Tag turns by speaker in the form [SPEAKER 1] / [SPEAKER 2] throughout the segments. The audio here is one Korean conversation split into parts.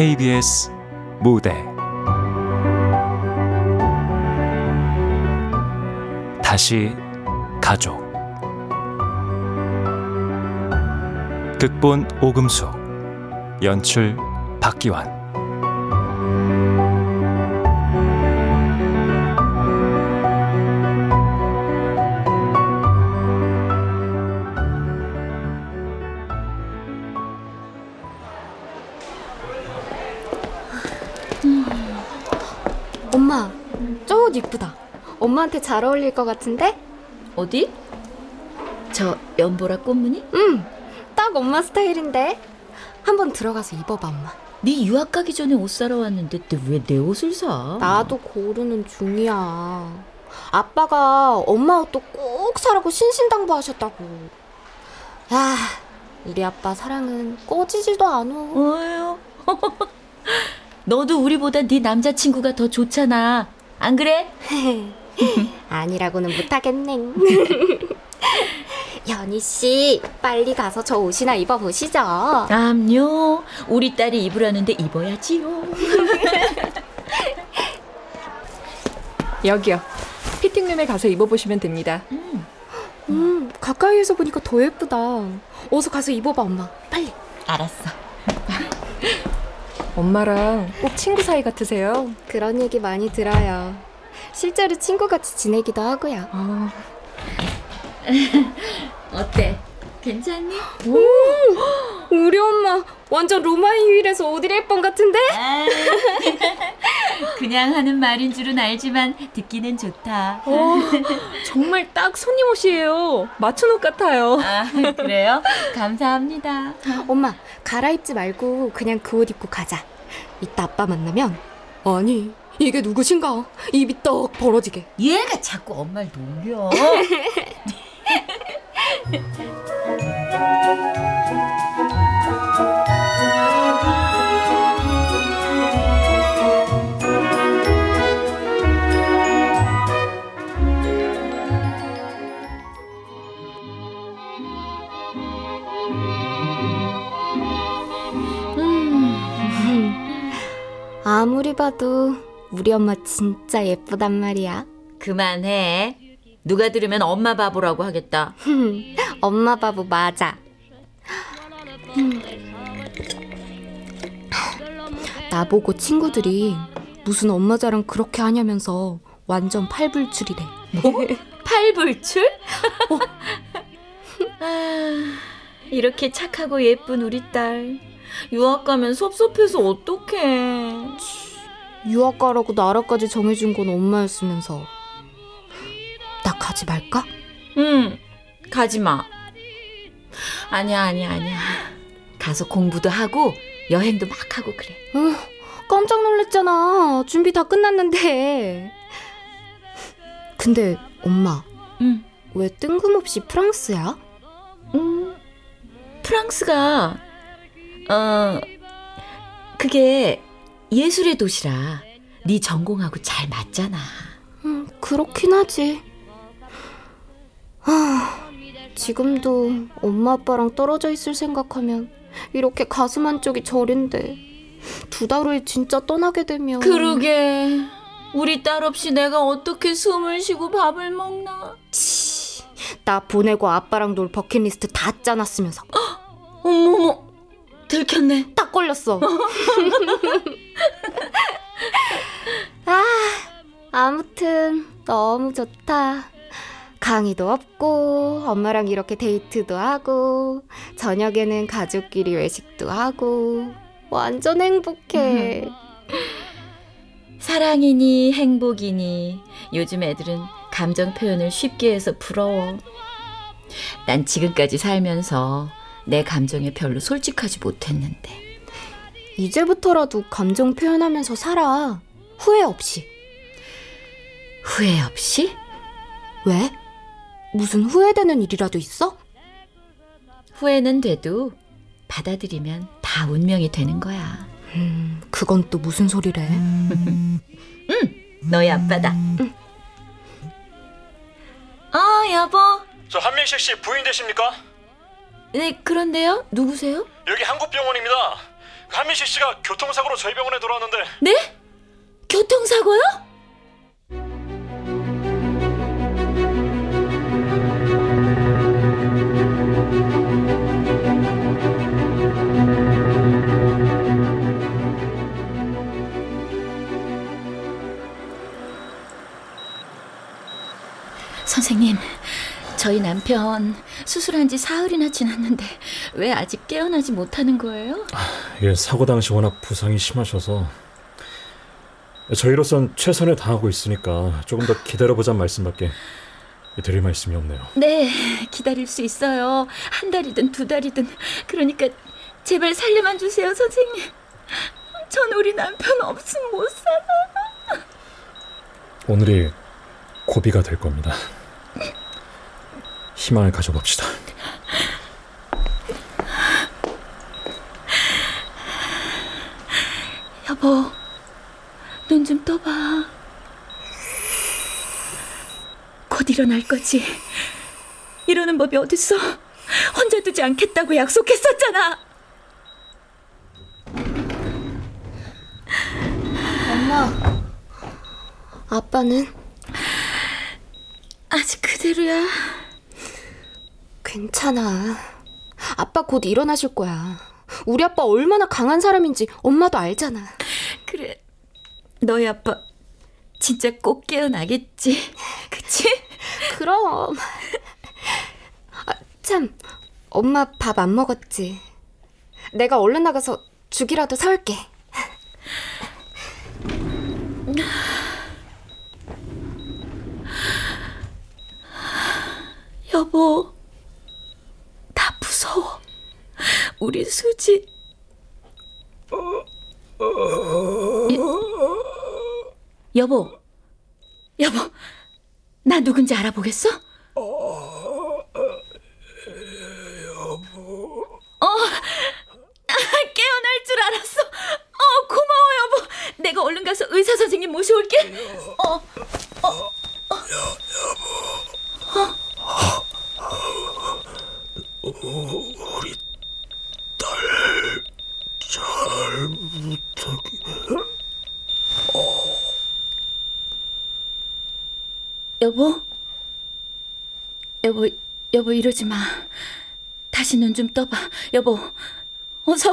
[SPEAKER 1] KBS 무대. 다시 가족. 극본 오금숙 연출 박기환
[SPEAKER 2] 엄마한테 잘 어울릴 것 같은데?
[SPEAKER 3] 어디? 저 연보라 꽃무늬?
[SPEAKER 2] 응, 딱 엄마 스타일인데. 한번 들어가서 입어봐, 엄마.
[SPEAKER 3] 네 유학 가기 전에 옷 사러 왔는데 왜 내 옷을 사?
[SPEAKER 2] 나도 고르는 중이야. 아빠가 엄마 옷도 꼭 사라고 신신당부하셨다고. 야, 우리 아빠 사랑은 꺼지지도 않아.
[SPEAKER 3] 어휴. 너도 우리보다 네 남자친구가 더 좋잖아. 안 그래?
[SPEAKER 2] 아니라고는 못하겠네. 연희 씨, 빨리 가서 저 옷이나 입어보시죠.
[SPEAKER 3] 암요. 우리 딸이 입으라는데 입어야지요.
[SPEAKER 4] 여기요. 피팅룸에 가서 입어보시면 됩니다.
[SPEAKER 2] 음, 가까이에서 보니까 더 예쁘다. 어서 가서 입어봐, 엄마. 빨리.
[SPEAKER 3] 알았어.
[SPEAKER 4] 엄마랑 꼭 친구 사이 같으세요.
[SPEAKER 2] 그런 얘기 많이 들어요. 실제로 친구같이 지내기도 하고요.
[SPEAKER 4] 아,
[SPEAKER 3] 어때? 괜찮니?
[SPEAKER 2] 우리 엄마 완전 로마의 휴일에서 오드리 헵번 같은데?
[SPEAKER 3] 아, 그냥 하는 말인 줄은 알지만 듣기는 좋다.
[SPEAKER 4] 어, 정말 딱 손님 옷이에요. 맞춘 옷 같아요.
[SPEAKER 3] 아, 그래요? 감사합니다.
[SPEAKER 2] 엄마 갈아입지 말고 그냥 그 옷 입고 가자. 이따 아빠 만나면 아니 이게 누구신가? 입이 떡 벌어지게.
[SPEAKER 3] 얘가 자꾸 엄마를 놀려.
[SPEAKER 2] 아무리 봐도 우리 엄마 진짜 예쁘단 말이야.
[SPEAKER 3] 그만해. 누가 들으면 엄마 바보라고 하겠다.
[SPEAKER 2] 엄마 바보 맞아. 음. 나보고 친구들이 무슨 엄마 자랑 그렇게 하냐면서 완전 팔불출이래.
[SPEAKER 3] 팔불출? 아, 이렇게 착하고 예쁜 우리 딸. 유학 가면 섭섭해서 어떡해.
[SPEAKER 2] 유학 가라고 나라까지 정해준 건 엄마였으면서. 나 가지 말까?
[SPEAKER 3] 응, 가지 마. 아니야, 아니야, 아니야. 가서 공부도 하고 여행도 막 하고 그래.
[SPEAKER 2] 어, 깜짝 놀랐잖아. 준비 다 끝났는데. 근데 엄마,
[SPEAKER 3] 응.
[SPEAKER 2] 왜 뜬금없이 프랑스야?
[SPEAKER 3] 음, 프랑스가 어 그게 예술의 도시라 네 전공하고 잘 맞잖아.
[SPEAKER 2] 음, 그렇긴 하지. 아, 지금도 엄마 아빠랑 떨어져 있을 생각하면 이렇게 가슴 한쪽이 저린데 두 달 후에 진짜 떠나게 되면
[SPEAKER 3] 그러게 우리 딸 없이 내가 어떻게 숨을 쉬고 밥을 먹나?
[SPEAKER 2] 치, 나 보내고 아빠랑 놀 버킷리스트 다 짜놨으면서
[SPEAKER 3] 어머머 들켰네.
[SPEAKER 2] 딱 걸렸어. 아, 아무튼 너무 좋다. 강의도 없고 엄마랑 이렇게 데이트도 하고 저녁에는 가족끼리 외식도 하고 완전 행복해.
[SPEAKER 3] 사랑이니 행복이니 요즘 애들은 감정 표현을 쉽게 해서 부러워. 난 지금까지 살면서 내 감정에 별로 솔직하지 못했는데.
[SPEAKER 2] 이제부터라도 감정 표현하면서 살아. 후회 없이.
[SPEAKER 3] 후회 없이?
[SPEAKER 2] 왜? 무슨 후회되는 일이라도 있어?
[SPEAKER 3] 후회는 돼도 받아들이면 다 운명이 되는 거야.
[SPEAKER 2] 음, 그건 또 무슨 소리래?
[SPEAKER 3] 너희 아빠다. 어, 여보.
[SPEAKER 5] 저 한민식 씨 부인 되십니까?
[SPEAKER 3] 네, 그런데요? 누구세요?
[SPEAKER 5] 여기 한국병원입니다. 한민식 씨가 교통사고로 저희 병원에 들어왔는데
[SPEAKER 3] 네? 교통사고요? 저희 남편 수술한 지 사흘이나 지났는데 왜 아직 깨어나지 못하는 거예요?
[SPEAKER 5] 예, 사고 당시 워낙 부상이 심하셔서 저희로선 최선을 다하고 있으니까 조금 더 기다려보자는 말씀밖에 드릴 말씀이 없네요.
[SPEAKER 3] 네, 기다릴 수 있어요. 한 달이든 두 달이든. 그러니까 제발 살려만 주세요, 선생님. 전 우리 남편 없으면 못 살아.
[SPEAKER 5] 오늘이 고비가 될 겁니다. 희망을 가져봅시다.
[SPEAKER 3] 여보, 눈 좀 떠봐. 곧 일어날 거지. 이러는 법이 어딨어? 혼자 두지 않겠다고 약속했었잖아.
[SPEAKER 2] 엄마. 아빠는
[SPEAKER 3] 아직 그대로야.
[SPEAKER 2] 괜찮아. 아빠 곧 일어나실 거야. 우리 아빠 얼마나 강한 사람인지 엄마도 알잖아.
[SPEAKER 3] 그래, 너희 아빠 진짜 꼭 깨어나겠지. 그치?
[SPEAKER 2] 그럼. 아, 참, 엄마 밥 안 먹었지. 내가 얼른 나가서 죽이라도 사올게.
[SPEAKER 3] 여보, 나 무서워. 우리 수지. 여, 여보, 여보, 나 누군지 알아보겠어? 어, 깨어날 줄 알았어. 어, 고마워, 여보. 내가 얼른 가서 의사 선생님 모셔올게. 어,
[SPEAKER 5] 우리 딸 잘 부탁해.
[SPEAKER 3] 여보? 여보, 여보 이러지 마. 다시 눈 좀 떠봐. 여보, 어서.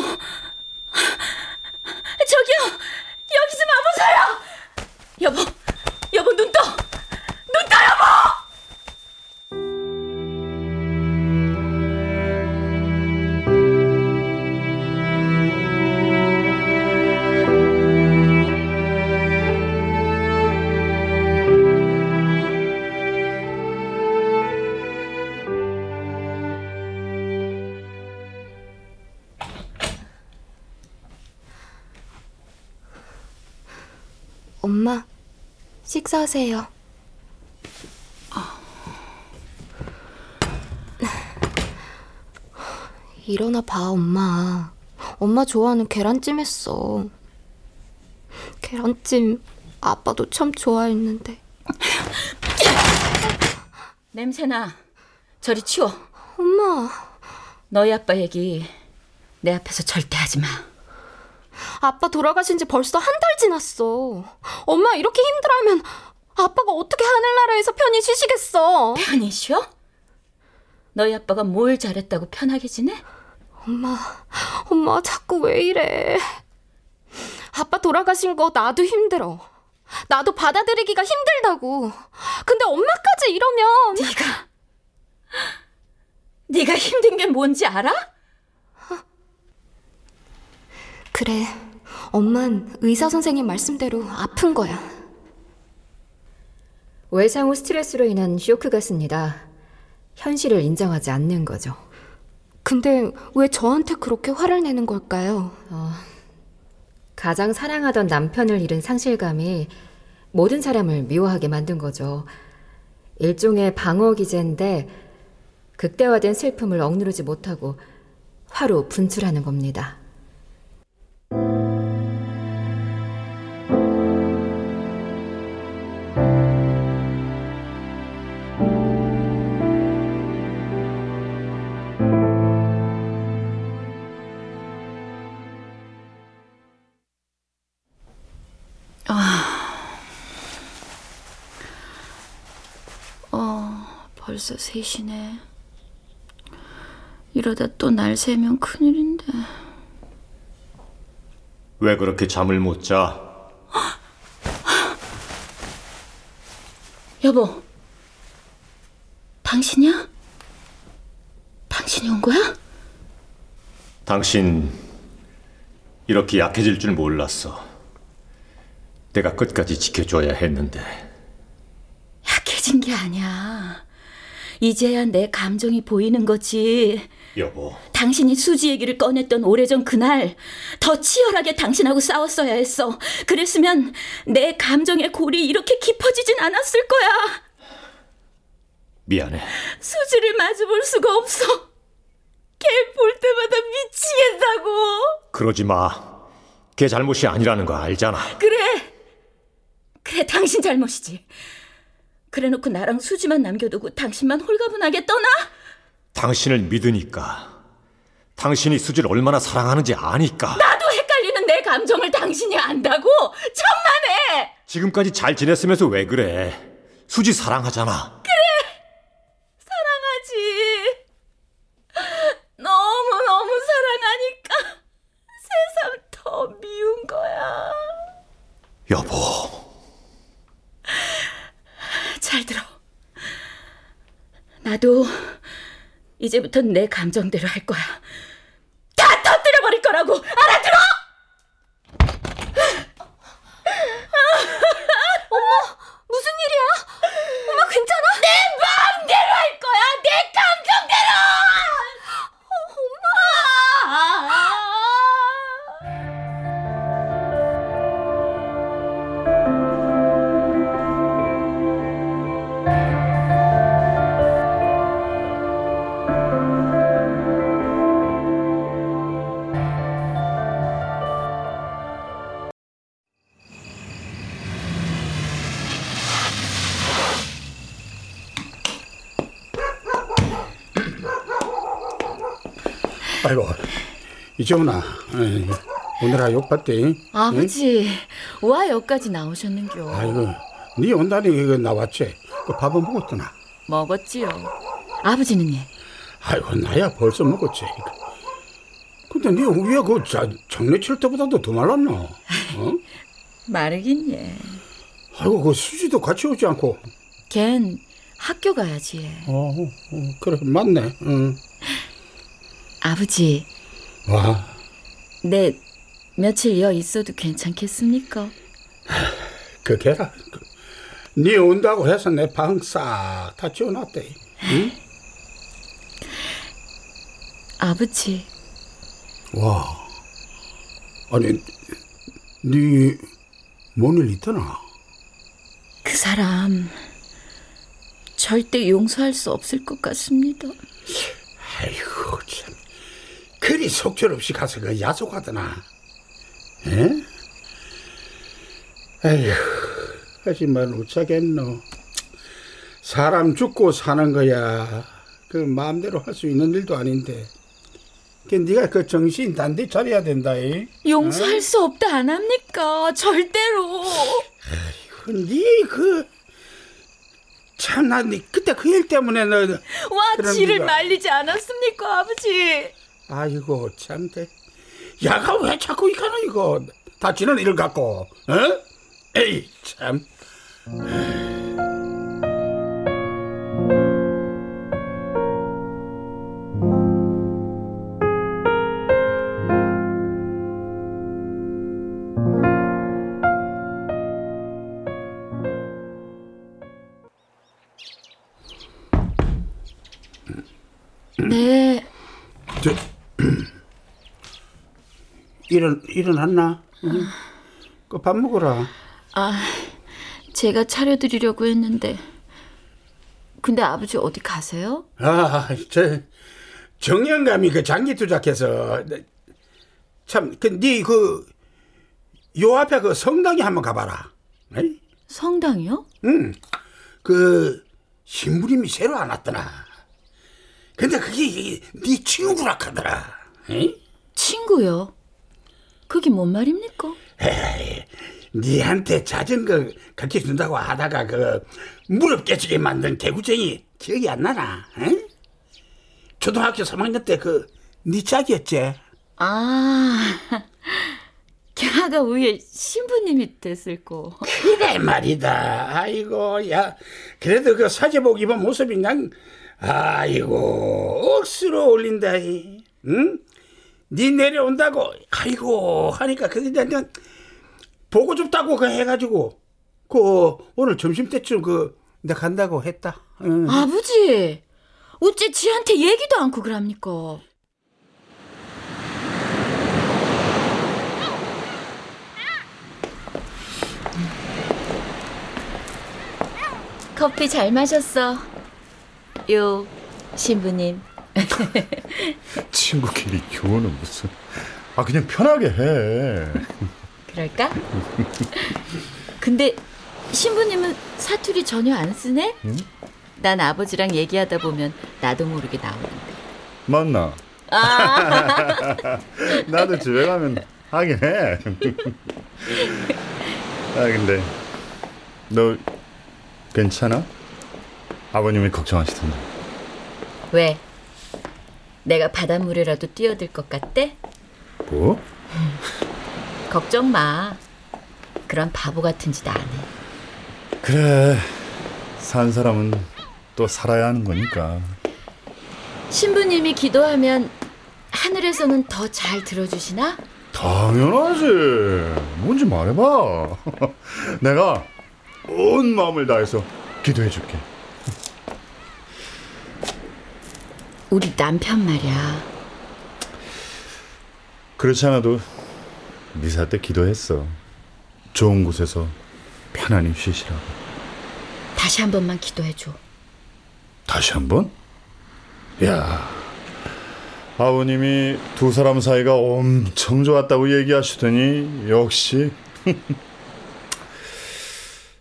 [SPEAKER 3] 저기요, 여기 좀 와보세요. 여보
[SPEAKER 2] 식사하세요. 일어나 봐, 엄마. 엄마 좋아하는 계란찜 했어. 계란찜 아빠도 참 좋아했는데.
[SPEAKER 3] 냄새나. 저리 치워.
[SPEAKER 2] 엄마,
[SPEAKER 3] 너희 아빠 얘기 내 앞에서 절대 하지 마.
[SPEAKER 2] 아빠 돌아가신 지 벌써 한 달 지났어. 엄마 이렇게 힘들어하면 아빠가 어떻게 하늘나라에서 편히 쉬시겠어?
[SPEAKER 3] 편히 쉬어? 너희 아빠가 뭘 잘했다고 편하게 지내?
[SPEAKER 2] 엄마, 엄마 자꾸 왜 이래? 아빠 돌아가신 거 나도 힘들어. 나도 받아들이기가 힘들다고. 근데 엄마까지 이러면
[SPEAKER 3] 네가 네가 힘든 게 뭔지 알아?
[SPEAKER 2] 그래. 엄만 의사 선생님 말씀대로 아픈 거야.
[SPEAKER 6] 외상 후 스트레스로 인한 쇼크 같습니다. 현실을 인정하지 않는 거죠.
[SPEAKER 2] 근데 왜 저한테 그렇게 화를 내는 걸까요?
[SPEAKER 6] 가장 사랑하던 남편을 잃은 상실감이 모든 사람을 미워하게 만든 거죠. 일종의 방어 기제인데 극대화된 슬픔을 억누르지 못하고 화로 분출하는 겁니다.
[SPEAKER 3] 벌써 셋이네. 이러다 또 날 새면 큰일인데.
[SPEAKER 7] 왜 그렇게 잠을 못 자?
[SPEAKER 3] 여보, 당신이야? 당신이 온 거야?
[SPEAKER 7] 당신 이렇게 약해질 줄 몰랐어. 내가 끝까지 지켜줘야 했는데
[SPEAKER 3] 약해진 게 아니야. 이제야 내 감정이 보이는 거지.
[SPEAKER 7] 여보
[SPEAKER 3] 당신이 수지 얘기를 꺼냈던 오래전 그날 더 치열하게 당신하고 싸웠어야 했어. 그랬으면 내 감정의 골이 이렇게 깊어지진 않았을 거야.
[SPEAKER 7] 미안해.
[SPEAKER 3] 수지를 마주 볼 수가 없어. 걔 볼 때마다 미치겠다고.
[SPEAKER 7] 그러지 마. 걔 잘못이 아니라는 거 알잖아.
[SPEAKER 3] 그래. 그래 당신 잘못이지. 그래놓고 나랑 수지만 남겨두고 당신만 홀가분하게 떠나?
[SPEAKER 7] 당신을 믿으니까. 당신이 수지를 얼마나 사랑하는지 아니까.
[SPEAKER 3] 나도 헷갈리는 내 감정을 당신이 안다고? 천만에!
[SPEAKER 7] 지금까지 잘 지냈으면서 왜 그래? 수지 사랑하잖아.
[SPEAKER 3] 사랑하지. 너무너무 사랑하니까 세상 더 미운 거야.
[SPEAKER 7] 여보.
[SPEAKER 3] 잘 들어. 나도 이제부터 내 감정대로 할 거야.
[SPEAKER 8] 아이고, 이정훈아, 에이, 오늘아 욕봤대.
[SPEAKER 3] 아버지, 와 여기까지 나오셨는겨.
[SPEAKER 8] 아이고, 네 온다니 이거 나왔지. 그 밥은 먹었더나.
[SPEAKER 3] 먹었지요. 아버지는 예.
[SPEAKER 8] 아이고, 나야 벌써 먹었지. 근데 네 위에 그 자, 장례 칠 때보다도 더 말랐나? 어?
[SPEAKER 3] 마르긴 예.
[SPEAKER 8] 아이고, 그 수지도 같이 오지 않고.
[SPEAKER 3] 걘 학교 가야지. 예.
[SPEAKER 8] 어, 어 그래, 맞네. 응.
[SPEAKER 3] 아버지,
[SPEAKER 8] 와,
[SPEAKER 3] 내 며칠 여 있어도 괜찮겠습니까?
[SPEAKER 8] 그 걔라. 그, 네 온다고 해서 내 방 싹다 지어놨대. 응?
[SPEAKER 3] 아버지,
[SPEAKER 8] 와, 아니, 네, 뭔일 있더나?
[SPEAKER 3] 그 사람 절대 용서할 수 없을 것 같습니다.
[SPEAKER 8] 아이고, 참. 그리 속절없이 가서 그 야속하더나. 에? 아휴, 하지만 어쩌겠노. 사람 죽고 사는 거야. 그 마음대로 할 수 있는 일도 아닌데. 그 네가 그 정신 단디 차려야 된다. 이.
[SPEAKER 3] 용서할 수 없다 안 합니까? 절대로.
[SPEAKER 8] 네그 참나 네 그때 그 일 때문에 너
[SPEAKER 3] 와 지를
[SPEAKER 8] 네가-
[SPEAKER 3] 말리지 않았습니까, 아버지?
[SPEAKER 8] 아이고 참대 야가 왜 자꾸 이가노 이거 다치는 일을 갖고 어? 에이 참
[SPEAKER 3] 네,
[SPEAKER 8] 일어 일어났나? 응? 그밥 먹어라.
[SPEAKER 3] 아 제가 차려드리려고 했는데 근데 아버지 어디 가세요?
[SPEAKER 8] 아, 저 정영감이 그 장기 투작해서 참 그네그 요 앞에 그 성당에 한번 가봐라. 에이?
[SPEAKER 3] 성당이요?
[SPEAKER 8] 응. 그 신부님이 새로 안 왔더나. 근데 그게 네 친구라. 에이?
[SPEAKER 3] 친구요. 그게 뭔 말입니까?
[SPEAKER 8] 에이, 니한테 자전거 가르쳐 준다고 하다가 그 무릎 깨지게 만든 개구쟁이 기억이 안 나나? 에? 초등학교 3학년 때그네 짝이었지?
[SPEAKER 3] 아, 걔가 위에 신부님이 됐을 거.
[SPEAKER 8] 그래 말이다. 아이고 야 그래도 그 사제복 입은 모습이 그냥 아이고 억수로 올린다. 이. 응? 네 내려온다고 아이고 하니까 그게 그냥 보고 줍다고 그 해가지고 그 오늘 점심 때쯤 그 내가 간다고 했다. 응.
[SPEAKER 3] 아버지, 어째 지한테 얘기도 않고 그럽니까? 커피 잘 마셨어. 요, 신부님.
[SPEAKER 9] 친구끼리 교훈은 무슨? 아 그냥 편하게 해.
[SPEAKER 3] 그럴까? 근데 신부님은 사투리 전혀 안 쓰네? 난 아버지랑 얘기하다 보면 나도 모르게 나오는데.
[SPEAKER 9] 맞나?
[SPEAKER 3] 아,
[SPEAKER 9] 나도 집에 가면 하긴 해. 아 근데 너 괜찮아? 아버님이 걱정하시던데.
[SPEAKER 3] 왜? 내가 바닷물에라도 뛰어들 것 같대?
[SPEAKER 9] 뭐?
[SPEAKER 3] 걱정 마. 그런 바보 같은 짓 안 해.
[SPEAKER 9] 그래. 산 사람은 또 살아야 하는 거니까.
[SPEAKER 3] 신부님이 기도하면 하늘에서는 더 잘 들어주시나?
[SPEAKER 9] 당연하지. 뭔지 말해봐. 내가 온 마음을 다해서 기도해줄게.
[SPEAKER 3] 우리 남편 말이야.
[SPEAKER 9] 그렇지 않아도 미사 때 기도했어. 좋은 곳에서 편안히 쉬시라고.
[SPEAKER 3] 다시 한 번만 기도해줘.
[SPEAKER 9] 다시 한 번? 야, 아버님이 두 사람 사이가 엄청 좋았다고 얘기하시더니 역시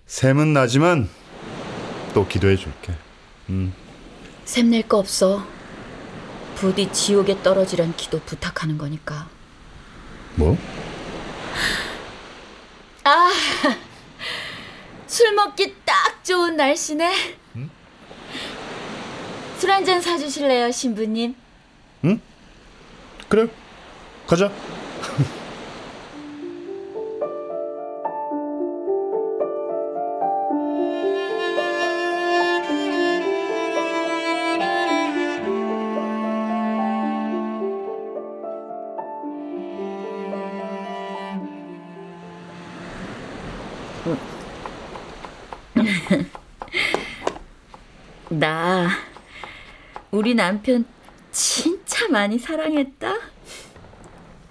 [SPEAKER 9] 샘은 나지만 또 기도해줄게.
[SPEAKER 3] 샘낼 거 없어. 부디 지옥에 떨어지란 기도 부탁하는 거니까.
[SPEAKER 9] 뭐?
[SPEAKER 3] 아, 술 먹기 딱 좋은 날씨네. 술한 잔 사주실래요, 신부님?
[SPEAKER 9] 그래, 가자.
[SPEAKER 3] 우리 남편 진짜 많이 사랑했다.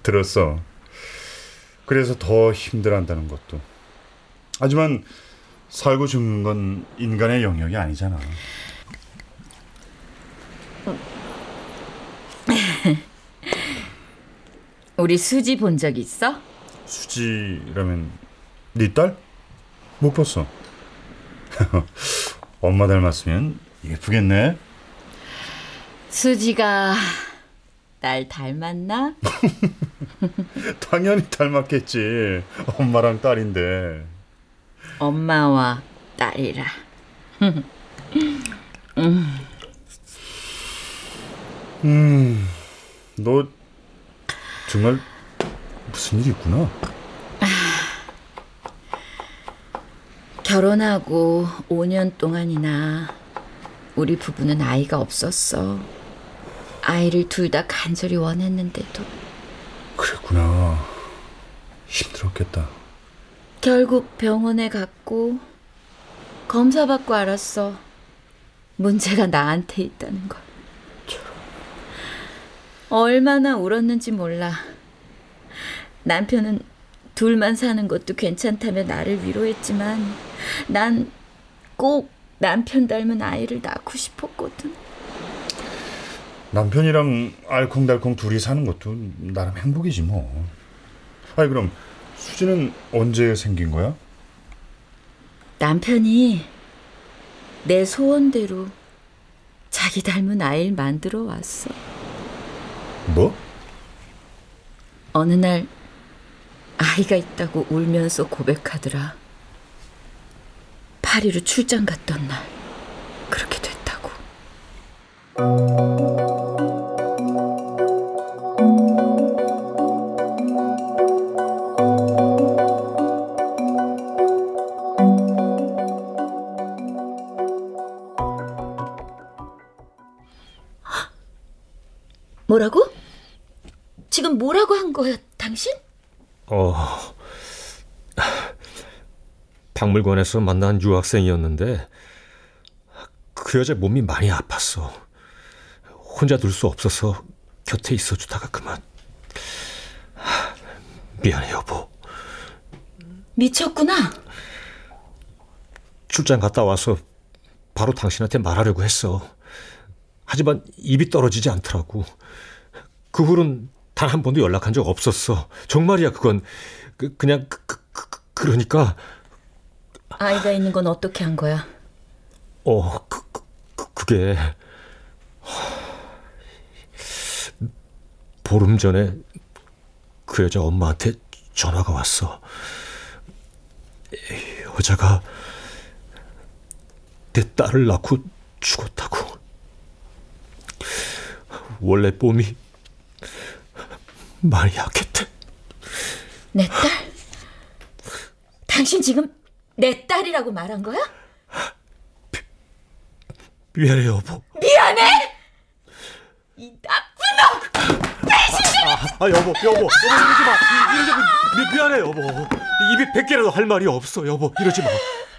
[SPEAKER 9] 들었어. 그래서 더 힘들어한다는 것도. 하지만 살고 죽는 건 인간의 영역이 아니잖아.
[SPEAKER 3] 우리 수지 본 적 있어?
[SPEAKER 9] 수지라면 네 딸? 못 봤어. 엄마 닮았으면 예쁘겠네.
[SPEAKER 3] 수지가 날 닮았나?
[SPEAKER 9] 당연히 닮았겠지. 엄마랑 딸인데.
[SPEAKER 3] 엄마와 딸이라.
[SPEAKER 9] 너 정말 무슨 일이 있구나.
[SPEAKER 3] 결혼하고 5년 동안이나 우리 부부는 아이가 없었어. 아이를 둘 다 간절히 원했는데도
[SPEAKER 9] 그랬구나. 힘들었겠다.
[SPEAKER 3] 결국 병원에 갔고 검사 받고 알았어. 문제가 나한테 있다는 걸. 얼마나 울었는지 몰라. 남편은 둘만 사는 것도 괜찮다며 나를 위로했지만 난 꼭 남편 닮은 아이를 낳고 싶었거든.
[SPEAKER 9] 남편이랑 알콩달콩 둘이 사는 것도 나름 행복이지 뭐. 아니 그럼 수지는 언제 생긴 거야?
[SPEAKER 3] 남편이 내 소원대로 자기 닮은 아이를 만들어 왔어.
[SPEAKER 9] 뭐?
[SPEAKER 3] 어느 날 아이가 있다고 울면서 고백하더라. 파리로 출장 갔던 날 그렇게 됐다고.
[SPEAKER 10] 박물관에서 만난 유학생이었는데 그 여자 몸이 많이 아팠어. 혼자 둘 수 없어서 곁에 있어 주다가 그만. 미안해 여보.
[SPEAKER 3] 미쳤구나.
[SPEAKER 10] 출장 갔다 와서 바로 당신한테 말하려고 했어. 하지만 입이 떨어지지 않더라고. 그 후로는 단한 번도 연락한 적 없었어. 정말이야 그건 그, 그냥 그, 그, 그, 그러니까
[SPEAKER 3] 아이가 있는 건 어떻게 한 거야?
[SPEAKER 10] 어 그, 그, 그게 보름 전에 그 여자 엄마한테 전화가 왔어. 여자가 내 딸을 낳고 죽었다고. 원래 몸이 많이 약했대.
[SPEAKER 3] 내 딸? 당신 지금 내 딸이라고 말한 거야?
[SPEAKER 10] 미안해 여보.
[SPEAKER 3] 미안해? 이 나쁜 놈! 배신자!
[SPEAKER 10] 아, 아 여보 여보. 여보 이러지 마. 이러지 마. 미, 미안해 여보. 입이 백 개라도 할 말이 없어 여보. 이러지 마.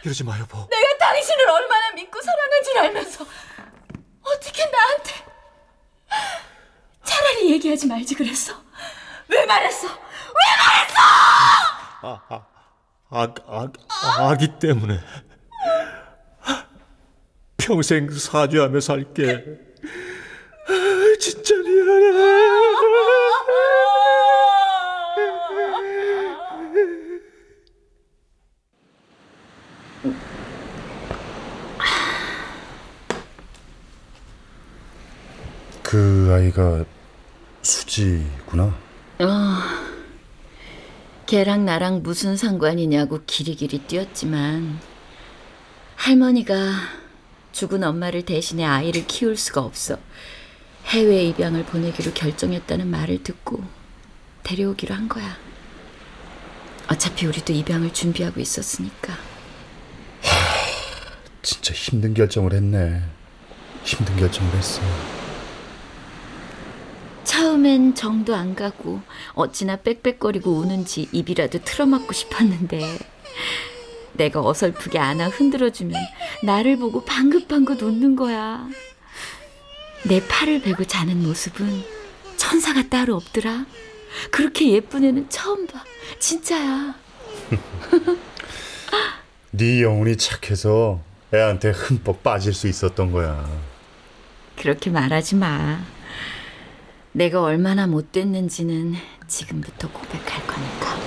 [SPEAKER 10] 이러지 마 여보.
[SPEAKER 3] 내가 당신을 얼마나 믿고 사랑한 줄 알면서 어떻게 나한테 차라리 얘기하지 말지 그랬어? 왜 말했어? 왜 말했어?
[SPEAKER 10] 아, 아, 아, 아, 아기 때문에. 평생 사죄하며 살게. 진짜 미안해.
[SPEAKER 9] 그 아이가 수지구나.
[SPEAKER 3] 어, 걔랑 나랑 무슨 상관이냐고 길이길이 뛰었지만 할머니가 죽은 엄마를 대신해 아이를 키울 수가 없어 해외 입양을 보내기로 결정했다는 말을 듣고 데려오기로 한 거야. 어차피 우리도 입양을 준비하고 있었으니까.
[SPEAKER 9] 진짜 힘든 결정을 했네. 힘든 결정을 했어.
[SPEAKER 3] 처음엔 정도 안 가고 어찌나 빽빽거리고 우는지 입이라도 틀어막고 싶었는데 내가 어설프게 안아 흔들어주면 나를 보고 방긋방긋 웃는 거야. 내 팔을 베고 자는 모습은 천사가 따로 없더라. 그렇게 예쁜 애는 처음 봐. 진짜야.
[SPEAKER 9] 네 영혼이 착해서 애한테 흠뻑 빠질 수 있었던 거야.
[SPEAKER 3] 그렇게 말하지 마. 내가 얼마나 못됐는지는 지금부터 고백할 거니까.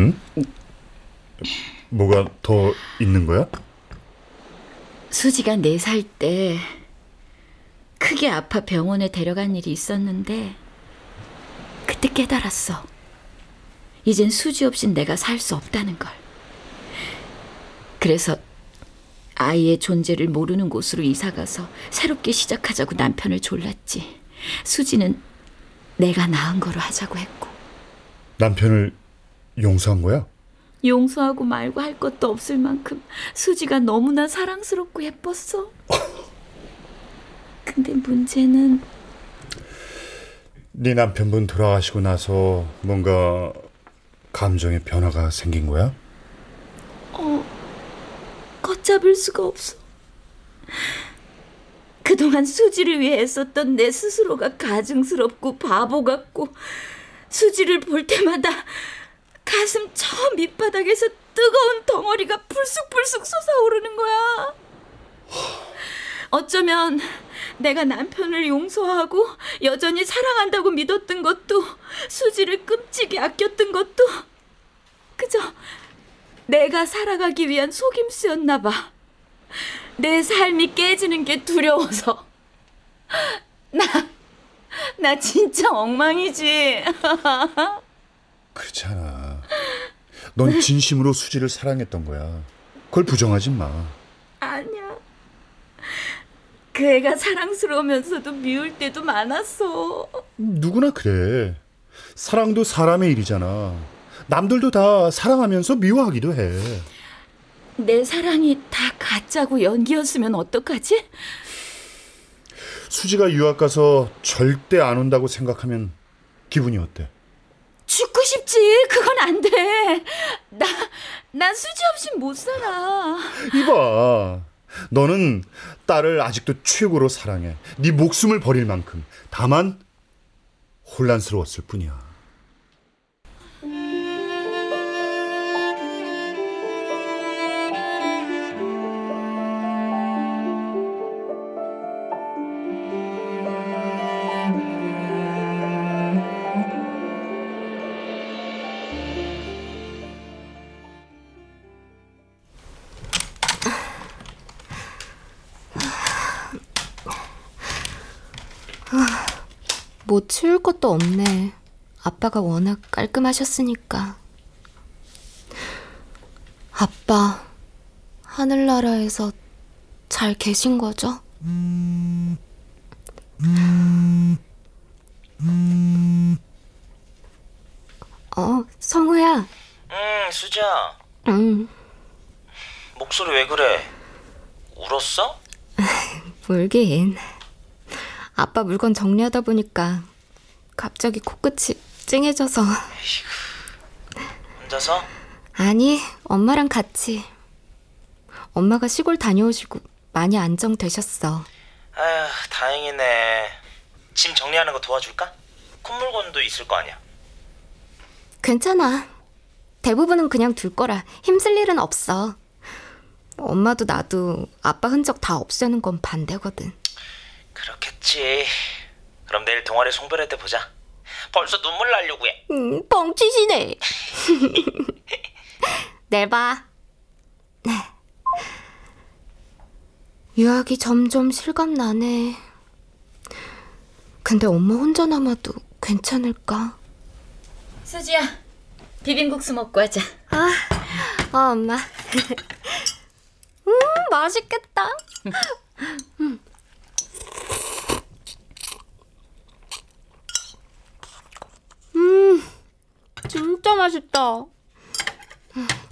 [SPEAKER 9] 응? 뭐가 더 있는 거야?
[SPEAKER 3] 수지가 네 살 때 크게 아파 병원에 데려간 일이 있었는데 그때 깨달았어. 이젠 수지 없인 내가 살 수 없다는 걸. 그래서 아이의 존재를 모르는 곳으로 이사 가서 새롭게 시작하자고 남편을 졸랐지. 수지는 내가 낳은 거로 하자고 했고.
[SPEAKER 9] 남편을 용서한 거야?
[SPEAKER 3] 용서하고 말고 할 것도 없을 만큼 수지가 너무나 사랑스럽고 예뻤어. 근데 문제는
[SPEAKER 9] 네 남편분 돌아가시고 나서 뭔가 감정의 변화가 생긴 거야?
[SPEAKER 3] 어 걷잡을 수가 없어. 그동안 수지를 위해 애썼던 내 스스로가 가증스럽고 바보 같고 수지를 볼 때마다 가슴 저 밑바닥에서 뜨거운 덩어리가 불쑥불쑥 솟아오르는 거야. 어쩌면 내가 남편을 용서하고 여전히 사랑한다고 믿었던 것도 수지를 끔찍이 아꼈던 것도 그저 내가 살아가기 위한 속임수였나 봐. 내 삶이 깨지는 게 두려워서. 나, 나 진짜 엉망이지.
[SPEAKER 9] 그렇잖아. 넌 진심으로 수지를 사랑했던 거야. 그걸 부정하지 마.
[SPEAKER 3] 아니야. 그 애가 사랑스러우면서도 미울 때도 많았어.
[SPEAKER 9] 누구나 그래. 사랑도 사람의 일이잖아. 남들도 다 사랑하면서 미워하기도 해.
[SPEAKER 3] 내 사랑이 다 가짜고 연기였으면 어떡하지?
[SPEAKER 9] 수지가 유학 가서 절대 안 온다고 생각하면 기분이 어때?
[SPEAKER 3] 죽고 싶지. 그건 안 돼. 나, 난 수지 없이 못 살아.
[SPEAKER 9] 이봐. 너는 딸을 아직도 최고로 사랑해. 네 목숨을 버릴 만큼. 다만 혼란스러웠을 뿐이야.
[SPEAKER 2] 뭐 치울 것도 없네. 아빠가 워낙 깔끔하셨으니까. 아빠, 하늘나라에서 잘 계신 거죠? 어, 성우야.
[SPEAKER 11] 응, 수지야.
[SPEAKER 2] 응,
[SPEAKER 11] 목소리 왜 그래? 울었어?
[SPEAKER 2] 울긴. 아빠 물건 정리하다 보니까 갑자기 코끝이 찡해져서.
[SPEAKER 11] 혼자서?
[SPEAKER 2] 아니, 엄마랑 같이. 엄마가 시골 다녀오시고 많이 안정되셨어.
[SPEAKER 11] 아휴, 다행이네. 짐 정리하는 거 도와줄까? 콧물건도 있을 거 아니야.
[SPEAKER 2] 괜찮아. 대부분은 그냥 둘 거라 힘쓸 일은 없어. 엄마도 나도 아빠 흔적 다 없애는 건 반대거든.
[SPEAKER 11] 그렇겠지. 그럼 내일 동아리 송별회 때 보자. 벌써 눈물 나려고 해.
[SPEAKER 2] 음, 뻥치시네. 내일 봐. 유학이 점점 실감 나네. 근데 엄마 혼자 남아도 괜찮을까?
[SPEAKER 3] 수지야, 비빔국수 먹고 하자.
[SPEAKER 2] 아, 아 엄마. 음, 맛있겠다. 음. 음, 진짜 맛있다.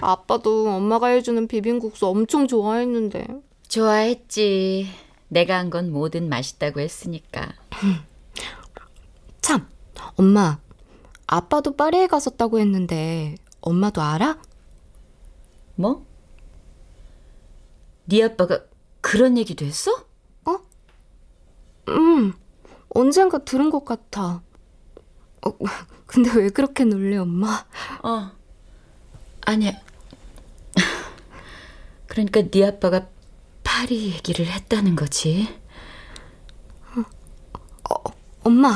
[SPEAKER 2] 아빠도 엄마가 해주는 비빔국수 엄청 좋아했는데.
[SPEAKER 3] 좋아했지. 내가 한 건 뭐든 맛있다고 했으니까.
[SPEAKER 2] 참, 엄마. 아빠도 파리에 갔었다고 했는데 엄마도 알아?
[SPEAKER 3] 뭐? 네 아빠가 그런 얘기도 했어?
[SPEAKER 2] 음, 언젠가 들은 것 같아. 어, 근데 왜 그렇게 놀래, 엄마?
[SPEAKER 3] 어. 아니야. 그러니까 네 아빠가 파리 얘기를 했다는 거지.
[SPEAKER 2] 엄마,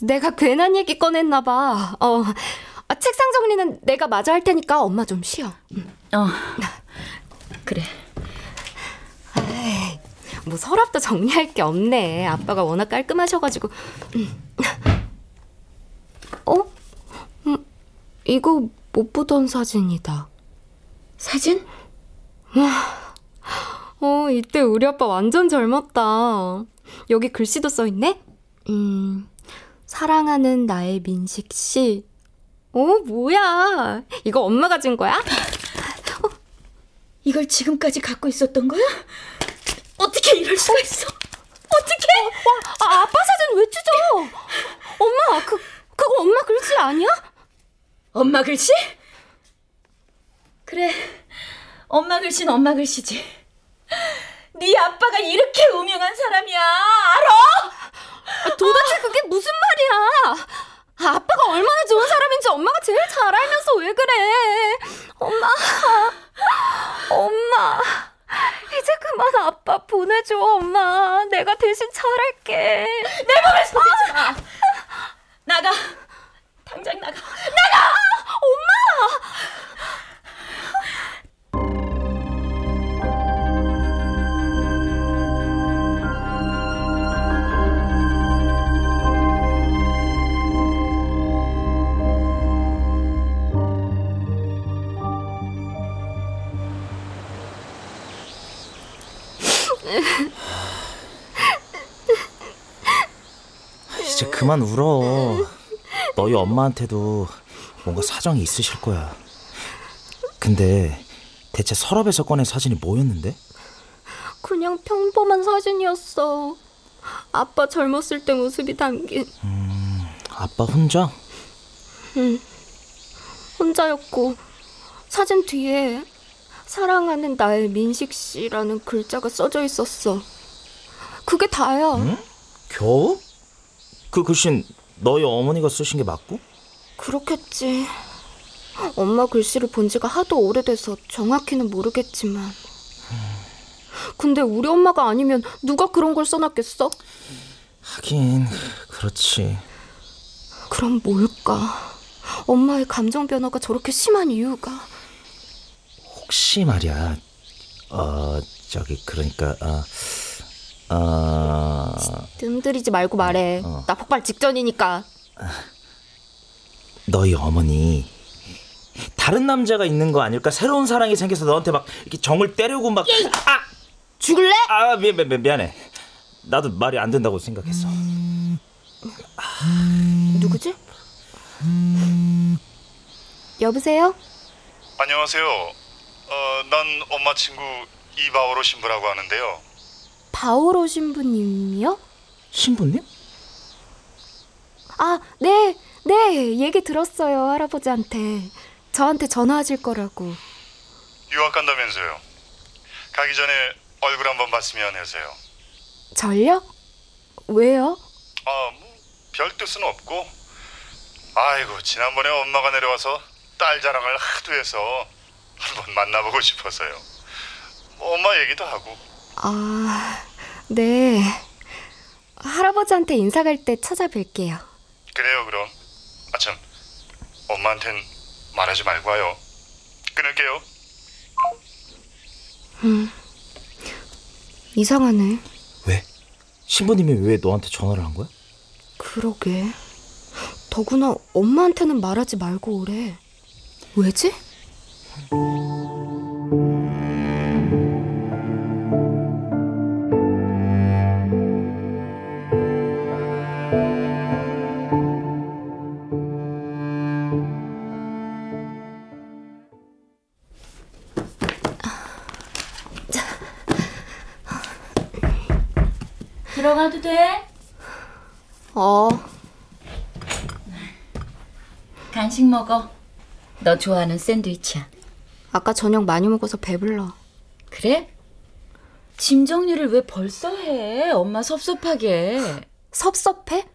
[SPEAKER 2] 내가 괜한 얘기 꺼냈나 봐. 어, 아, 책상 정리는 내가 마저 할 테니까 엄마 좀 쉬어.
[SPEAKER 3] 어. 그래.
[SPEAKER 2] 에이, 뭐 서랍도 정리할 게 없네. 아빠가 워낙 깔끔하셔가지고. 음. 어? 음, 이거 못 보던 사진이다.
[SPEAKER 3] 사진?
[SPEAKER 2] 와, 어, 이때 우리 아빠 완전 젊었다. 여기 글씨도 써있네? 음, 사랑하는 나의 민식 씨. 어, 뭐야. 이거 엄마가 준 거야?
[SPEAKER 3] 이걸 지금까지 갖고 있었던 거야? 어떻게 이럴 수가 있어? 어떻게?
[SPEAKER 2] 아, 아빠 사진 왜 찢어? 엄마, 그, 그거 엄마 글씨 아니야?
[SPEAKER 3] 엄마 글씨? 그래. 엄마 글씨는 엄마 글씨지. 네 아빠가 이렇게 음흉한 사람이야. 알아?
[SPEAKER 2] 아, 도대체 그게 무슨 말이야? 아, 아빠가 얼마나 좋은 사람인지 엄마가 제일 잘 알면서 왜 그래? 엄마, 엄마. 이제 그만 아빠 보내줘, 엄마. 내가 대신 잘할게.
[SPEAKER 3] 내 몸을 속이지 마. 나가. 당장 나가. 나가!
[SPEAKER 2] 엄마!
[SPEAKER 11] 이제 그만 울어. 너희 엄마한테도 뭔가 사정이 있으실 거야. 근데 대체 서랍에서 꺼낸 사진이 뭐였는데?
[SPEAKER 2] 그냥 평범한 사진이었어. 아빠 젊었을 때 모습이 담긴.
[SPEAKER 11] 음, 아빠 혼자?
[SPEAKER 2] 응. 혼자였고 사진 뒤에 사랑하는 나의 민식 씨라는 글자가 써져 있었어. 그게 다야.
[SPEAKER 11] 응? 겨우? 그 글씨는 너희 어머니가 쓰신 게 맞고?
[SPEAKER 2] 그렇겠지. 엄마 글씨를 본 지가 하도 오래돼서 정확히는 모르겠지만. 근데 우리 엄마가 아니면 누가 그런 걸 써놨겠어?
[SPEAKER 11] 하긴 그렇지.
[SPEAKER 2] 그럼 뭘까? 엄마의 감정 변화가 저렇게 심한 이유가
[SPEAKER 11] 혹시 말이야. 어 저기 그러니까 어, 어...
[SPEAKER 2] 뜸들이지 말고 말해.
[SPEAKER 11] 어.
[SPEAKER 2] 나 폭발 직전이니까.
[SPEAKER 11] 너희 어머니 다른 남자가 있는 거 아닐까? 새로운 사랑이 생겨서 너한테 막 이렇게 정을 때리고 막 아!
[SPEAKER 2] 죽을래?
[SPEAKER 11] 아 미, 미, 미, 미안해. 나도 말이 안 된다고 생각했어.
[SPEAKER 2] 누구지? 여보세요?
[SPEAKER 9] 안녕하세요. 어, 난 엄마 친구 이바오로 신부라고 하는데요.
[SPEAKER 2] 바오로 신부님이요?
[SPEAKER 11] 신부님?
[SPEAKER 2] 아, 네, 네, 얘기 들었어요, 할아버지한테. 저한테 전화하실 거라고.
[SPEAKER 9] 유학 간다면서요. 가기 전에 얼굴 한번 봤으면 해서요.
[SPEAKER 2] 절요? 왜요?
[SPEAKER 9] 아, 뭐 별 뜻은 없고. 아이고, 지난번에 엄마가 내려와서 딸 자랑을 하도 해서 한번 만나보고 싶어서요. 뭐 엄마 얘기도 하고.
[SPEAKER 2] 아, 네. 할아버지한테 인사 갈 때 찾아뵐게요.
[SPEAKER 9] 그래요, 그럼. 아참, 엄마한텐 말하지 말고 와요. 끊을게요.
[SPEAKER 2] 음, 이상하네.
[SPEAKER 11] 왜? 신부님이 왜 너한테 전화를 한 거야?
[SPEAKER 2] 그러게. 더구나 엄마한테는 말하지 말고 오래. 왜지?
[SPEAKER 3] 너 좋아하는 샌드위치야.
[SPEAKER 2] 아까 저녁 많이 먹어서 배불러.
[SPEAKER 3] 그래? 짐 정리를 왜 벌써 해? 엄마 섭섭하게.
[SPEAKER 2] 섭섭해?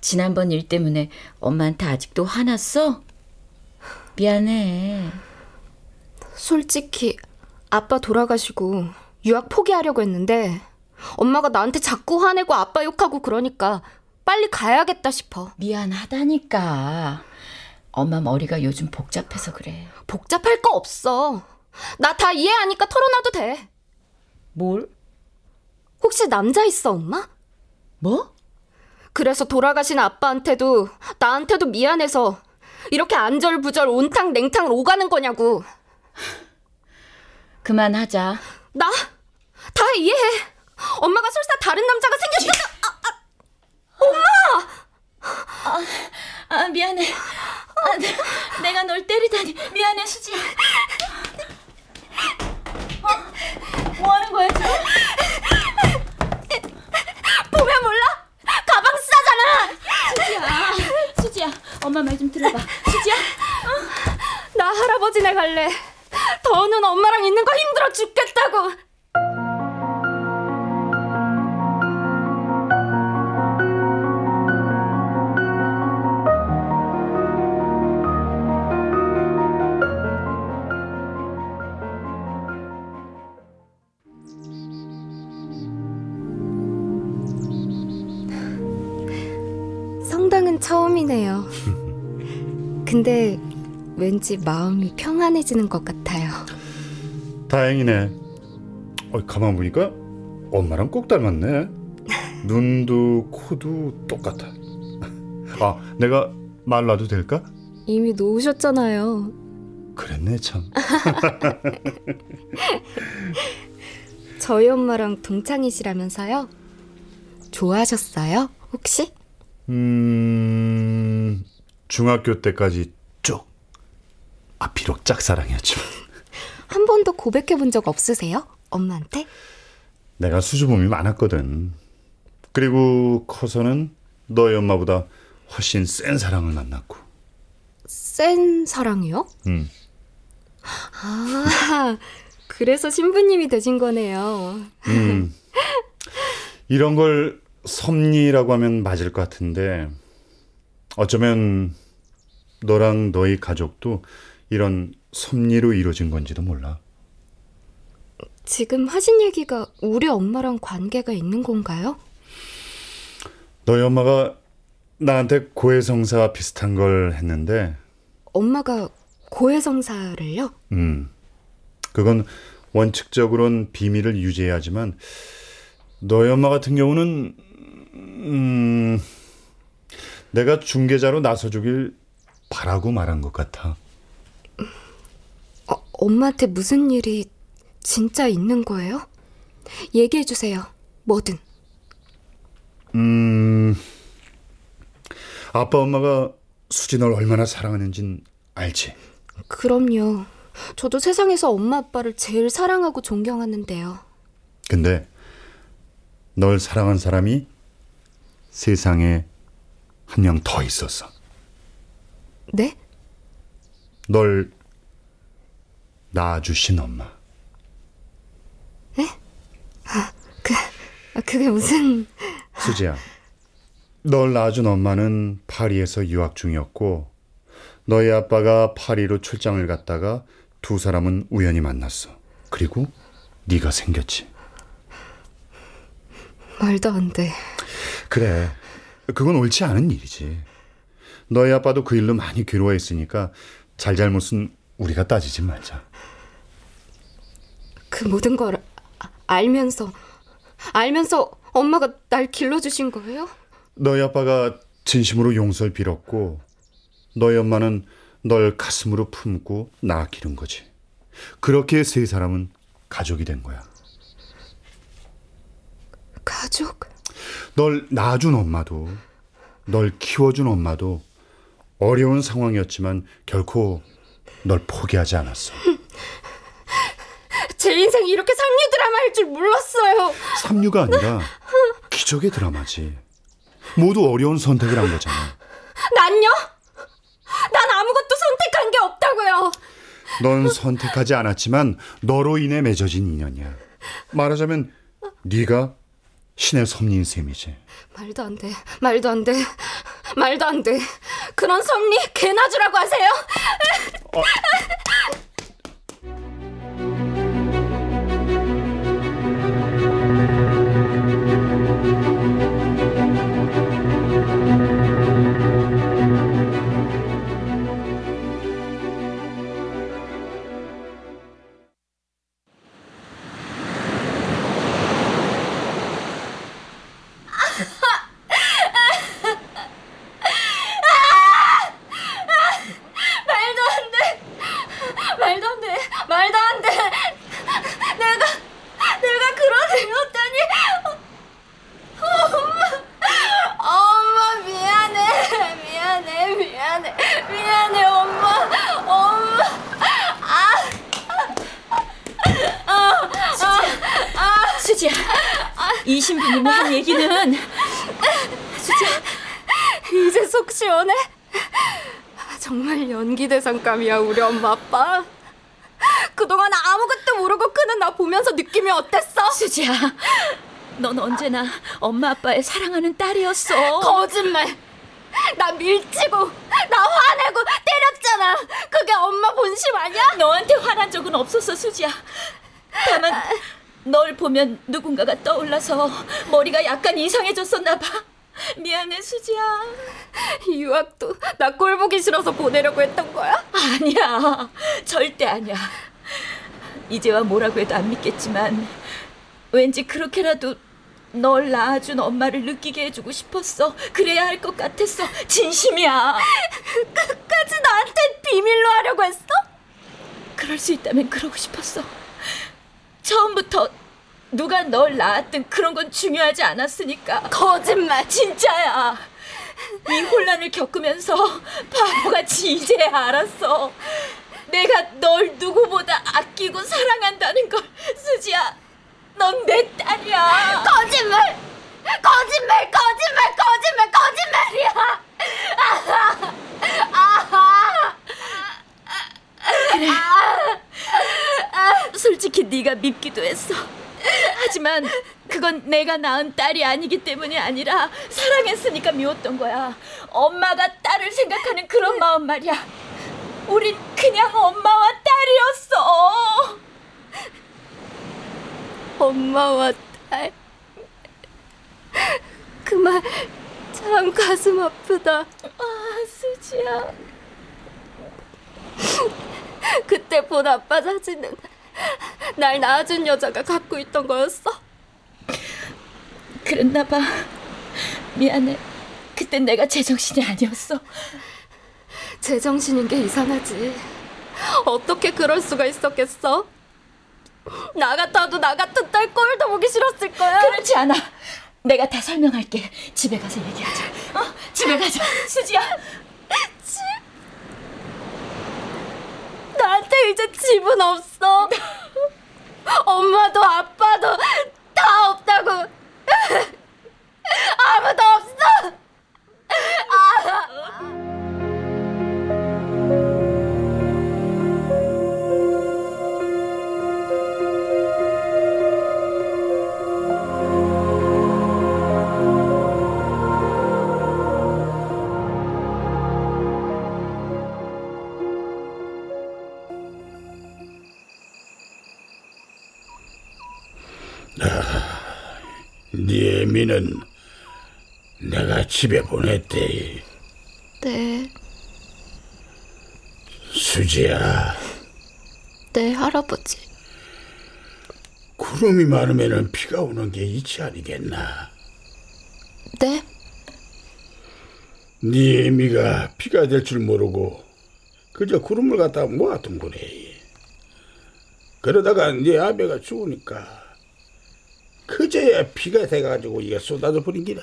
[SPEAKER 3] 지난번 일 때문에 엄마한테 아직도 화났어? 미안해.
[SPEAKER 2] 솔직히 아빠 돌아가시고 유학 포기하려고 했는데 엄마가 나한테 자꾸 화내고 아빠 욕하고 그러니까 빨리 가야겠다 싶어.
[SPEAKER 3] 미안하다니까. 엄마 머리가 요즘 복잡해서 그래.
[SPEAKER 2] 복잡할 거 없어. 나 다 이해하니까 털어놔도 돼.
[SPEAKER 3] 뭘?
[SPEAKER 2] 혹시 남자 있어, 엄마?
[SPEAKER 3] 뭐?
[SPEAKER 2] 그래서 돌아가신 아빠한테도 나한테도 미안해서 이렇게 안절부절 온탕 냉탕 오가는 거냐고.
[SPEAKER 3] 그만하자.
[SPEAKER 2] 나? 다 이해해. 엄마가 설사 다른 남자가 생겼다. 아, 아, 엄마!
[SPEAKER 3] 아, 아 미안해. 아, 내- 내가 널 때리다니 미안해 수지야. 어? 뭐 하는 거야 지금?
[SPEAKER 2] 보면 몰라? 가방 싸잖아.
[SPEAKER 3] 수지야, 수지야, 엄마 말 좀 들어봐. 수지야,
[SPEAKER 2] 나 할아버지네 갈래. 더는 엄마랑 있는 거 힘들어 죽겠다고. 왠지 마음이 평안해지는 것 같아요.
[SPEAKER 9] 다행이네. 어, 가만 보니까 엄마랑 꼭 닮았네. 눈도 코도 똑같아. 아, 내가 말 놔도 될까?
[SPEAKER 2] 이미 놓으셨잖아요.
[SPEAKER 9] 그랬네 참.
[SPEAKER 2] 저희 엄마랑 동창이시라면서요? 좋아하셨어요? 혹시?
[SPEAKER 9] 음, 중학교 때까지 쭉. 아, 비록 짝사랑이었지만.
[SPEAKER 2] 한 번도 고백해 본 적 없으세요? 엄마한테?
[SPEAKER 9] 내가 수줍음이 많았거든. 그리고 커서는 너희 엄마보다 훨씬 센 사랑을 만났고.
[SPEAKER 2] 센 사랑이요?
[SPEAKER 9] 응.
[SPEAKER 2] 아, 그래서 신부님이 되신 거네요.
[SPEAKER 9] 음. 이런 걸 섭리라고 하면 맞을 것 같은데 어쩌면 너랑 너희 가족도 이런 섭리로 이루어진 건지도 몰라.
[SPEAKER 2] 지금 하신 얘기가 우리 엄마랑 관계가 있는 건가요?
[SPEAKER 9] 너희 엄마가 나한테 고해성사 비슷한 걸 했는데
[SPEAKER 2] 엄마가 고해성사를요?
[SPEAKER 9] 음. 그건 원칙적으로는 비밀을 유지해야지만 너희 엄마 같은 경우는 음 내가 중개자로 나서주길 바라고 말한 것 같아.
[SPEAKER 2] 어, 엄마한테 무슨 일이 진짜 있는 거예요? 얘기해 주세요. 뭐든.
[SPEAKER 9] 음 아빠 엄마가 수지 널 얼마나 사랑하는진 알지?
[SPEAKER 2] 그럼요. 저도 세상에서 엄마 아빠를 제일 사랑하고 존경하는데요.
[SPEAKER 9] 근데 널 사랑한 사람이 세상에 한 명 더 있었어.
[SPEAKER 2] 네?
[SPEAKER 9] 널 낳아주신 엄마.
[SPEAKER 2] 에? 아, 그, 아, 그게 무슨...
[SPEAKER 9] 수지야, 널 낳아준 엄마는 파리에서 유학 중이었고 너희 아빠가 파리로 출장을 갔다가 두 사람은 우연히 만났어. 그리고 네가 생겼지.
[SPEAKER 2] 말도 안 돼.
[SPEAKER 9] 그래. 그건 옳지 않은 일이지. 너희 아빠도 그 일로 많이 괴로워했으니까 잘잘못은 우리가 따지지 말자.
[SPEAKER 2] 그 모든 걸 아, 알면서 알면서 엄마가 날 길러주신 거예요?
[SPEAKER 9] 너희 아빠가 진심으로 용서를 빌었고 너희 엄마는 널 가슴으로 품고 낳아 기른 거지. 그렇게 세 사람은 가족이 된 거야.
[SPEAKER 2] 가족?
[SPEAKER 9] 널 낳아준 엄마도 널 키워준 엄마도 어려운 상황이었지만 결코 널 포기하지 않았어.
[SPEAKER 2] 제 인생이 이렇게 삼류 드라마일 줄 몰랐어요.
[SPEAKER 9] 삼류가 아니라 기적의 드라마지. 모두 어려운 선택을 한 거잖아.
[SPEAKER 2] 난요? 난 아무것도 선택한 게 없다고요.
[SPEAKER 9] 넌 선택하지 않았지만 너로 인해 맺어진 인연이야. 말하자면 네가 신의 섭리인 셈이지.
[SPEAKER 2] 말도 안 돼. 말도 안 돼. 말도 안 돼. 그런 섭리 개나 주라고 하세요?
[SPEAKER 9] 어.
[SPEAKER 2] 대상감이야 우리 엄마 아빠. 그동안 아무것도 모르고 크는 나 보면서 느낌이 어땠어?
[SPEAKER 3] 수지야, 넌 언제나 엄마 아빠의 사랑하는 딸이었어.
[SPEAKER 2] 거짓말. 나 밀치고 나 화내고 때렸잖아. 그게 엄마 본심 아니야?
[SPEAKER 3] 너한테 화난 적은 없었어, 수지야. 다만 널 보면 누군가가 떠올라서 머리가 약간 이상해졌었나 봐. 미안해, 수지야.
[SPEAKER 2] 유학도 나 꼴 보기 싫어서 보내려고 했던 거야?
[SPEAKER 3] 아니야. 절대 아니야. 이제와 뭐라고 해도 안 믿겠지만 왠지 그렇게라도 널 낳아준 엄마를 느끼게 해주고 싶었어. 그래야 할 것 같았어. 진심이야.
[SPEAKER 2] 끝까지 나한테 비밀로 하려고 했어?
[SPEAKER 3] 그럴 수 있다면 그러고 싶었어. 처음부터 누가 널 낳았든 그런 건 중요하지 않았으니까.
[SPEAKER 2] 거짓말,
[SPEAKER 3] 진짜야. 이 혼란을 겪으면서 바보같이 이제야 알았어. 내가 널 누구보다 아끼고 사랑한다는 걸, 수지야. 넌 내 딸이야.
[SPEAKER 2] 거짓말! 거짓말! 거짓말! 거짓말! 거짓말이야!
[SPEAKER 3] 아하! 아하! 그래. 솔직히 네가 밉기도 했어. 지만 그건 내가 낳은 딸이 아니기 때문이 아니라 사랑했으니까 미웠던 거야. 엄마가 딸을 생각하는 그런 마음 말이야. 우린 그냥 엄마와 딸이었어.
[SPEAKER 2] 엄마와 딸. 그 말 참 가슴 아프다.
[SPEAKER 3] 아, 수지야.
[SPEAKER 2] 그때 본 아빠 사진은 날 낳아준 여자가 갖고 있던 거였어?
[SPEAKER 3] 그랬나 봐. 미안해. 그땐 내가 제정신이 아니었어.
[SPEAKER 2] 제정신인 게 이상하지. 어떻게 그럴 수가 있었겠어? 나 같아도 나 같은 딸 꼴도 보기 싫었을 거야.
[SPEAKER 3] 그렇지 않아. 내가 다 설명할게. 집에 가서 얘기하자. 어? 집에 가자. 수지야.
[SPEAKER 2] 집? 나한테 이제 집은 없어. 엄마도 아빠도 다 없다고. 아무도 없어. 아.
[SPEAKER 8] 미는 내가 집에 보냈대.
[SPEAKER 2] 네,
[SPEAKER 8] 수지야,
[SPEAKER 2] 네 할아버지.
[SPEAKER 8] 구름이 많으면 비가 오는 게 이치 아니겠나?
[SPEAKER 2] 네?
[SPEAKER 8] 네 애미가 비가 될 줄 모르고 그저 구름을 갖다 모아둔 거래. 그러다가 네 아베가 죽으니까 그제야 비가 돼가지고 이게 쏟아져 버린 기라.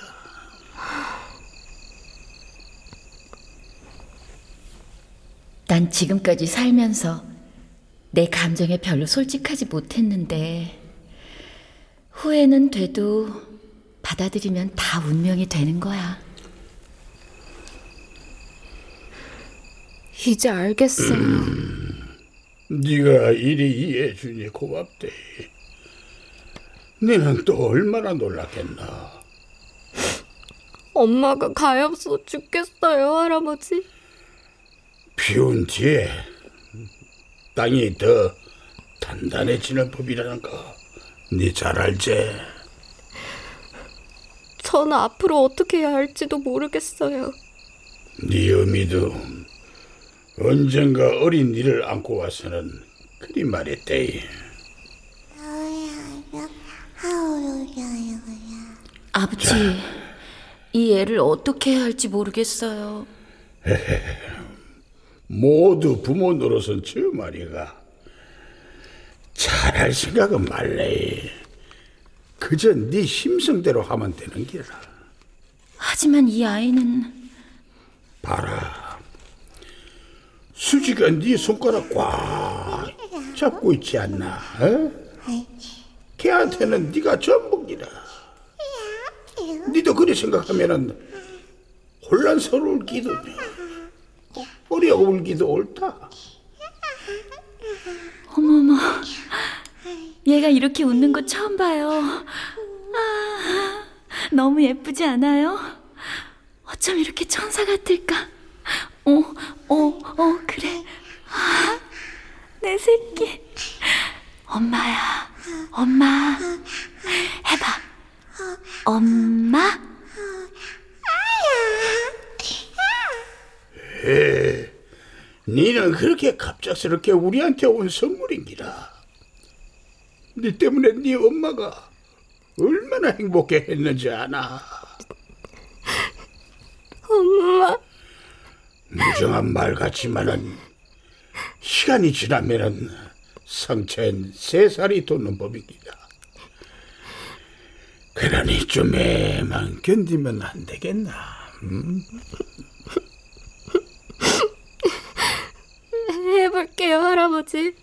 [SPEAKER 3] 난 지금까지 살면서 내 감정에 별로 솔직하지 못했는데 후회는 돼도 받아들이면 다 운명이 되는 거야.
[SPEAKER 2] 이제 알겠어요.
[SPEAKER 8] 네가 이리 이해해 주니 고맙대. 너는 또 얼마나 놀랐겠나.
[SPEAKER 2] 엄마가 가엾어 죽겠어요, 할아버지.
[SPEAKER 8] 비운 뒤에 땅이 더 단단해지는 법이라는 거, 네잘 알지?
[SPEAKER 2] 저는 앞으로 어떻게 해야 할지도 모르겠어요.
[SPEAKER 8] 네 어미도 언젠가 어린 니를 안고 와서는 그리 말했대.
[SPEAKER 3] 아버지, 이 애를 어떻게 해야 할지 모르겠어요.
[SPEAKER 8] 모두 부모 노릇은 저 말이가. 잘할 생각은 말래. 그저 네 심성대로 하면 되는 기라.
[SPEAKER 3] 하지만 이 아이는
[SPEAKER 8] 봐라. 수지가 네 손가락 꽉 잡고 있지 않나? 어? 걔한테는 네가 전부기라. 니도 그리 생각하면은 혼란스러울 기도 어려울 기도 옳다.
[SPEAKER 3] 어머머, 얘가 이렇게 웃는 거 처음 봐요. 아, 너무 예쁘지 않아요? 어쩜 이렇게 천사 같을까? 어, 어, 어, 그래. 아, 내 새끼. 엄마야, 엄마. 해봐. 엄마?
[SPEAKER 8] 에, 니는 그렇게 갑작스럽게 우리한테 온 선물인기라. 니 때문에 네 엄마가 얼마나 행복해 했는지 아나.
[SPEAKER 2] 엄마.
[SPEAKER 8] 무정한 말 같지만은 시간이 지나면은 상처엔 세 살이 돋는 법입니다. 그러니 좀 애만 견디면 안 되겠나? 음?
[SPEAKER 2] 해볼게요, 할아버지.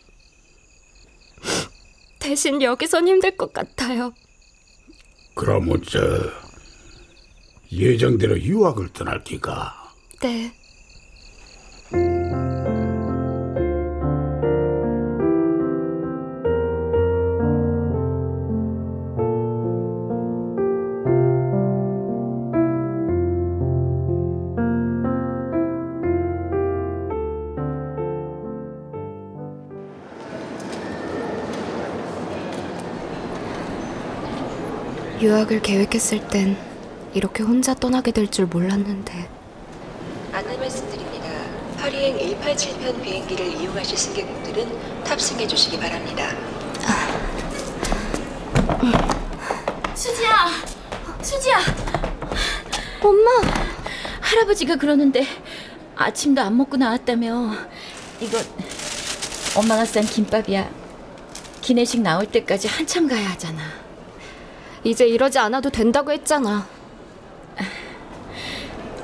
[SPEAKER 2] 대신 여기선 힘들 것 같아요.
[SPEAKER 8] 그러면 저 예정대로 유학을 떠날 기가.
[SPEAKER 2] 네. 유학을 계획했을 땐 이렇게 혼자 떠나게 될 줄 몰랐는데
[SPEAKER 12] 안내 말씀드립니다. 파리행 187편 비행기를 이용하실 승객분들은 탑승해 주시기 바랍니다.
[SPEAKER 3] 수지야! 수지야!
[SPEAKER 2] 엄마!
[SPEAKER 3] 할아버지가 그러는데 아침도 안 먹고 나왔다며. 이거 엄마가 싼 김밥이야. 기내식 나올 때까지 한참 가야 하잖아.
[SPEAKER 2] 이제 이러지 않아도 된다고 했잖아.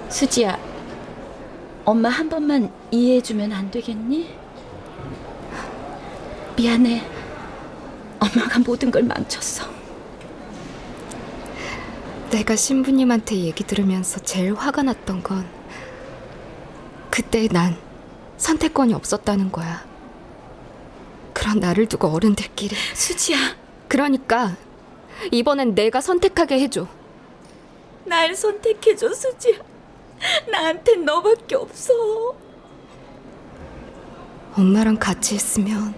[SPEAKER 3] 수지야, 엄마 한 번만 이해해주면 안 되겠니? 미안해. 엄마가 모든 걸 망쳤어.
[SPEAKER 2] 내가 신부님한테 얘기 들으면서 제일 화가 났던 건 그때 난 선택권이 없었다는 거야. 그런 나를 두고 어른들끼리
[SPEAKER 3] 수지야.
[SPEAKER 2] 그러니까 이번엔 내가 선택하게 해줘.
[SPEAKER 3] 날 선택해줘, 수지야. 나한텐 너밖에 없어.
[SPEAKER 2] 엄마랑 같이 있으면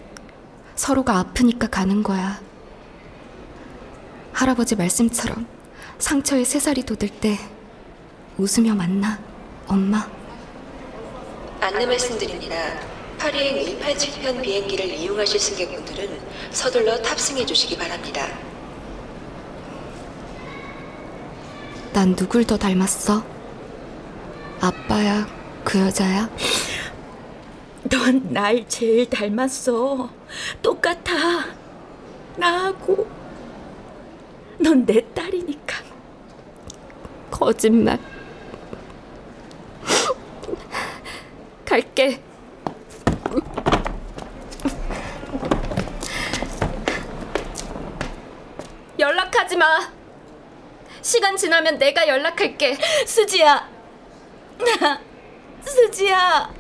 [SPEAKER 2] 서로가 아프니까 가는 거야. 할아버지 말씀처럼 상처에 새살이 돋을 때 웃으며 만나, 엄마.
[SPEAKER 12] 안내 말씀드립니다. 파리행 187편 비행기를 이용하실 승객분들은 서둘러 탑승해 주시기 바랍니다.
[SPEAKER 2] 난 누굴 더 닮았어? 아빠야, 그 여자야?
[SPEAKER 3] 넌 날 제일 닮았어. 똑같아. 나하고. 넌 내 딸이니까.
[SPEAKER 2] 거짓말. 갈게. 연락하지 마. 시간 지나면 내가 연락할게.
[SPEAKER 3] 수지야. 수지야.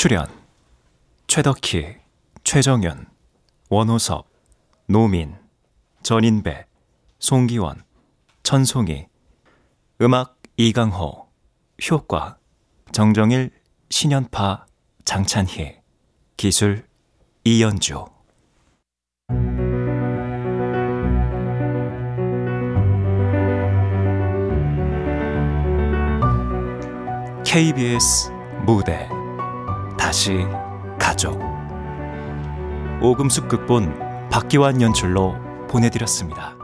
[SPEAKER 1] 출연 최덕희, 최정연, 원호섭, 노민, 전인배, 송기원, 천송이 음악 이강호 효과 정정일, 신연파, 장찬희 기술 이연주. KBS 무대 다시 가족 오금숙 극본 박기환 연출로 보내드렸습니다.